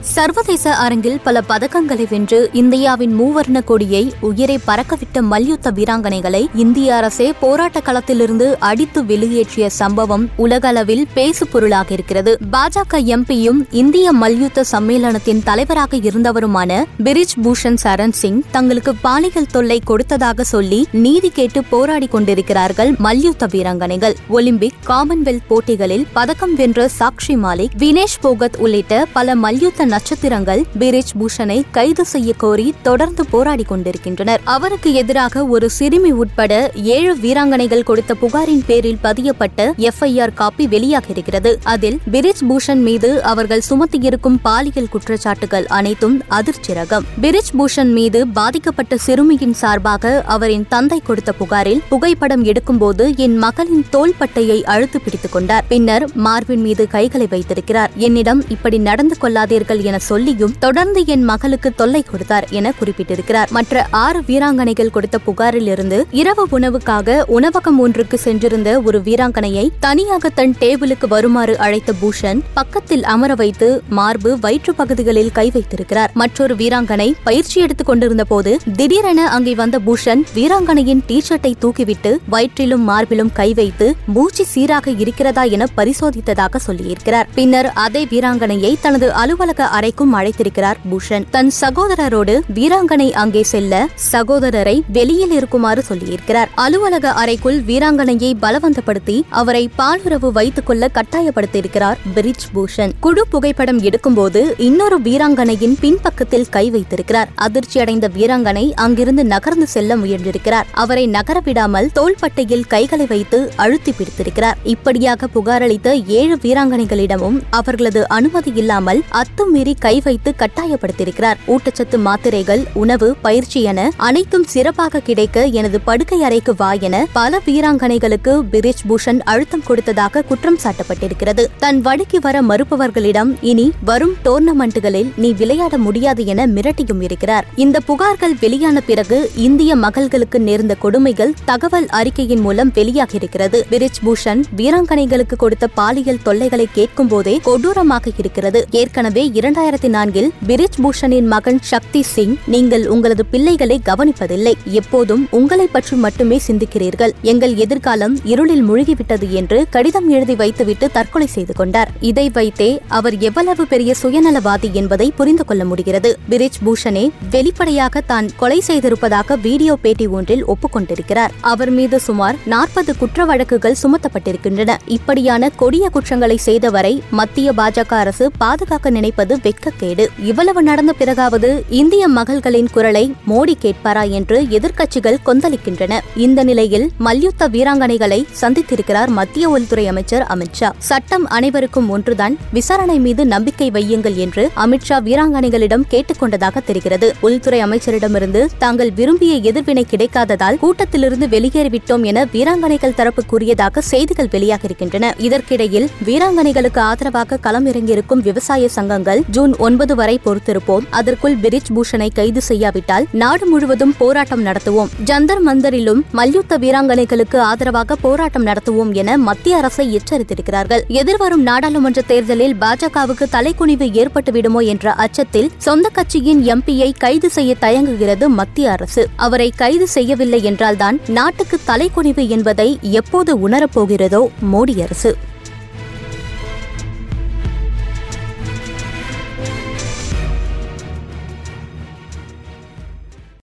சர்வதேச அரங்கில் பல பதக்கங்களை வென்று இந்தியாவின் மூவர்ண கொடியை உயிரை பறக்கவிட்ட மல்யுத்த வீராங்கனைகளை இந்திய அரசே போராட்ட களத்திலிருந்து அடித்து வெளியேற்றிய சம்பவம் உலகளவில் பேசு பொருளாக இருக்கிறது. பாஜக எம்பியும் இந்திய மல்யுத்த சம்மேளனத்தின் தலைவராக இருந்தவருமான பிரிஜ் பூஷன் சரண் சிங் தங்களுக்கு பாலியல் தொல்லை கொடுத்ததாக சொல்லி நீதி கேட்டு போராடி கொண்டிருக்கிறார்கள் மல்யுத்த வீராங்கனைகள். ஒலிம்பிக் காமன்வெல்த் போட்டிகளில் பதக்கம் வென்ற சாக்ஷி மாலிக் வினேஷ் போகத் உள்ளிட்ட பல மல்யுத்த நட்சத்திரங்கள் பிரிஜ் பூஷனை கைது செய்ய கோரி தொடர்ந்து போராடி கொண்டிருக்கின்றனர். அவருக்கு எதிராக ஒரு சிறுமி உட்பட ஏழு வீராங்கனைகள் கொடுத்த புகாரின் பேரில் பதியப்பட்ட எஃப்ஐஆர் காப்பி வெளியாகியிருக்கிறது. அதில் பிரிஜ் பூஷன் மீது அவர்கள் சுமத்தியிருக்கும் பாலியல் குற்றச்சாட்டுகள் அனைத்தும் அதிர்ச்சிரகம். பிரிஜ் பூஷன் மீது பாதிக்கப்பட்ட சிறுமியின் சார்பாக அவரின் தந்தை கொடுத்த புகாரில் புகைப்படம் எடுக்கும்போது என் மகளின் தோள்பட்டையை அழுத்து பிடித்துக் கொண்டார். பின்னர் மார்பின் மீது கைகளை வைத்திருக்கிறார். என்னிடம் இப்படி நடந்து கொள்ளாதீர்கள் என சொல்லியும் தொடர்ந்து என் மகளுக்கு தொல்லை கொடுத்தார் என குறிப்பிட்டிருக்கிறார். மற்ற ஆறு வீராங்கனைகள் கொடுத்த புகாரில் இருந்து இரவு உணவுக்காக உணவகம் ஒன்றுக்கு சென்றிருந்த ஒரு வீராங்கனையை தனியாக தன் டேபிளுக்கு வருமாறு அழைத்த பூஷன் பக்கத்தில் அமர வைத்து மார்பு வயிற்று பகுதிகளில் கை வைத்திருக்கிறார். மற்றொரு வீராங்கனை பயிற்சி எடுத்துக் கொண்டிருந்த போது திடீரென அங்கே வந்த பூஷன் வீராங்கனையின் டி ஷர்ட்டை தூக்கிவிட்டு வயிற்றிலும் மார்பிலும் கை வைத்து மூச்சு சீராக இருக்கிறதா என பரிசோதித்ததாக சொல்லியிருக்கிறார். பின்னர் அதே வீராங்கனையை தனது அலுவலக அறைக்கும் அழைத்திருக்கிறார் பூஷன். தன் சகோதரரோடு வீராங்கனை அங்கே செல்ல சகோதரரை வெளியில் இருக்குமாறு சொல்லியிருக்கிறார். அலுவலக அறைக்குள் வீராங்கனையை பலவந்தப்படுத்தி அவரை பாலுறவு வைத்துக் கொள்ள கட்டாயப்படுத்தியிருக்கிறார் பிரிஜ் பூஷன். குழு புகைப்படம் எடுக்கும்போது இன்னொரு வீராங்கனையின் பின்பக்கத்தில் கை வைத்திருக்கிறார். அதிர்ச்சியடைந்த வீராங்கனை அங்கிருந்து நகர்ந்து செல்ல முயன்றிருக்கிறார். அவரை நகர விடாமல் தோள்பட்டையில் கைகளை வைத்து அழுத்தி பிடித்திருக்கிறார். இப்படியாக புகாரளித்த ஏழு வீராங்கனைகளிடமும் அவர்களது அனுமதி இல்லாமல் அத்துமீறி கை வைத்து கட்டாயப்படுத்தியிருக்கிறார். ஊட்டச்சத்து மாத்திரைகள் உணவு பயிற்சி என அனைத்தும் சிறப்பாக கிடைக்க எனது படுக்கை அறைக்கு வா என பல வீராங்கனைகளுக்கு பிரிஜ் பூஷன் அழுத்தம் கொடுத்ததாக குற்றம் சாட்டப்பட்டிருக்கிறது. தன் வழிக்கு வர மறுப்பவர்களிடம் இனி வரும் டோர்னமெண்ட்டுகளில் நீ விளையாட முடியாது என மிரட்டியும் இருக்கிறார் இந்த புகார்கள் வெளியான பிறகு இந்திய மகள்களுக்கு நேர்ந்த கொடுமைகள் தகவல் அறிக்கையின் மூலம் வெளியாகியிருக்கிறது. பிரிஜ் பூஷன் வீராங்கனைகளுக்கு கொடுத்த பாலியல் தொல்லைகளை கேட்கும் போதே கொடூரமாக இருக்கிறது. ஏற்கனவே இரண்டு இரண்டாயிரத்தி நான்கில் பிரிஜ் பூஷனின் மகன் சக்தி சிங் நீங்கள் உங்களது பிள்ளைகளை கவனிப்பதில்லை. எப்போதும் உங்களை பற்றி மட்டுமே சிந்திக்கிறீர்கள். எங்கள் எதிர்காலம் இருளில் முழுகிவிட்டது என்று கடிதம் எழுதி வைத்துவிட்டு தற்கொலை செய்து கொண்டார். இதை வைத்தே அவர் எவ்வளவு பெரிய சுயநலவாதி என்பதை புரிந்து கொள்ள முடிகிறது. பிரிஜ் பூஷனே வெளிப்படையாக தான் கொலை செய்திருப்பதாக வீடியோ பேட்டி ஒன்றில் ஒப்புக்கொண்டிருக்கிறார். அவர் மீது சுமார் நாற்பது குற்ற வழக்குகள் சுமத்தப்பட்டிருக்கின்றன. இப்படியான கொடிய குற்றங்களை செய்தவரை மத்திய பாஜக அரசு பாதுகாக்க நினைப்பது வெட்கக்கேடு இவ்வளவு நடந்த பிறகாவது இந்திய மகள்களின் குரலை மோடி கேட்பாரா என்று எதிர்க்கட்சிகள் கொந்தளிக்கின்றன. இந்த நிலையில் மல்யுத்த வீராங்கனைகளை சந்தித்திருக்கிறார் மத்திய உள்துறை அமைச்சர் அமித்ஷா சட்டம் அனைவருக்கும் ஒன்றுதான் விசாரணை மீது நம்பிக்கை வையுங்கள் என்று அமித்ஷா வீராங்கனைகளிடம் கேட்டுக்கொண்டதாக தெரிகிறது. உள்துறை அமைச்சரிடமிருந்து தாங்கள் விரும்பிய எதிர்வினை கிடைக்காததால் கூட்டத்திலிருந்து வெளியேறிவிட்டோம் என வீராங்கனைகள் தரப்பு கூறியதாக செய்திகள் வெளியாகியிருக்கின்றன. இதற்கிடையில் வீராங்கனைகளுக்கு ஆதரவாக களம் இறங்கியிருக்கும் விவசாய சங்கங்கள் ஜூன் ஒன்பது வரை பொறுத்திருப்போம். அதற்குள் பிரிஜ் பூஷனை கைது செய்யாவிட்டால் நாடு முழுவதும் போராட்டம் நடத்துவோம். ஜந்தர் மந்தரிலும் மல்யுத்த வீராங்கனைகளுக்கு ஆதரவாக போராட்டம் நடத்துவோம் என மத்திய அரசை எச்சரித்திருக்கிறார்கள். எதிர்வரும் நாடாளுமன்ற தேர்தலில் பாஜகவுக்கு தலைக்குனிவு ஏற்பட்டுவிடுமோ என்ற அச்சத்தில் சொந்த கட்சியின் எம்பியை கைது செய்ய தயங்குகிறது மத்திய அரசு. அவரை கைது செய்யவில்லை என்றால்தான் நாட்டுக்கு தலைக்குனிவு என்பதை எப்போது உணரப்போகிறதோ மோடி அரசு.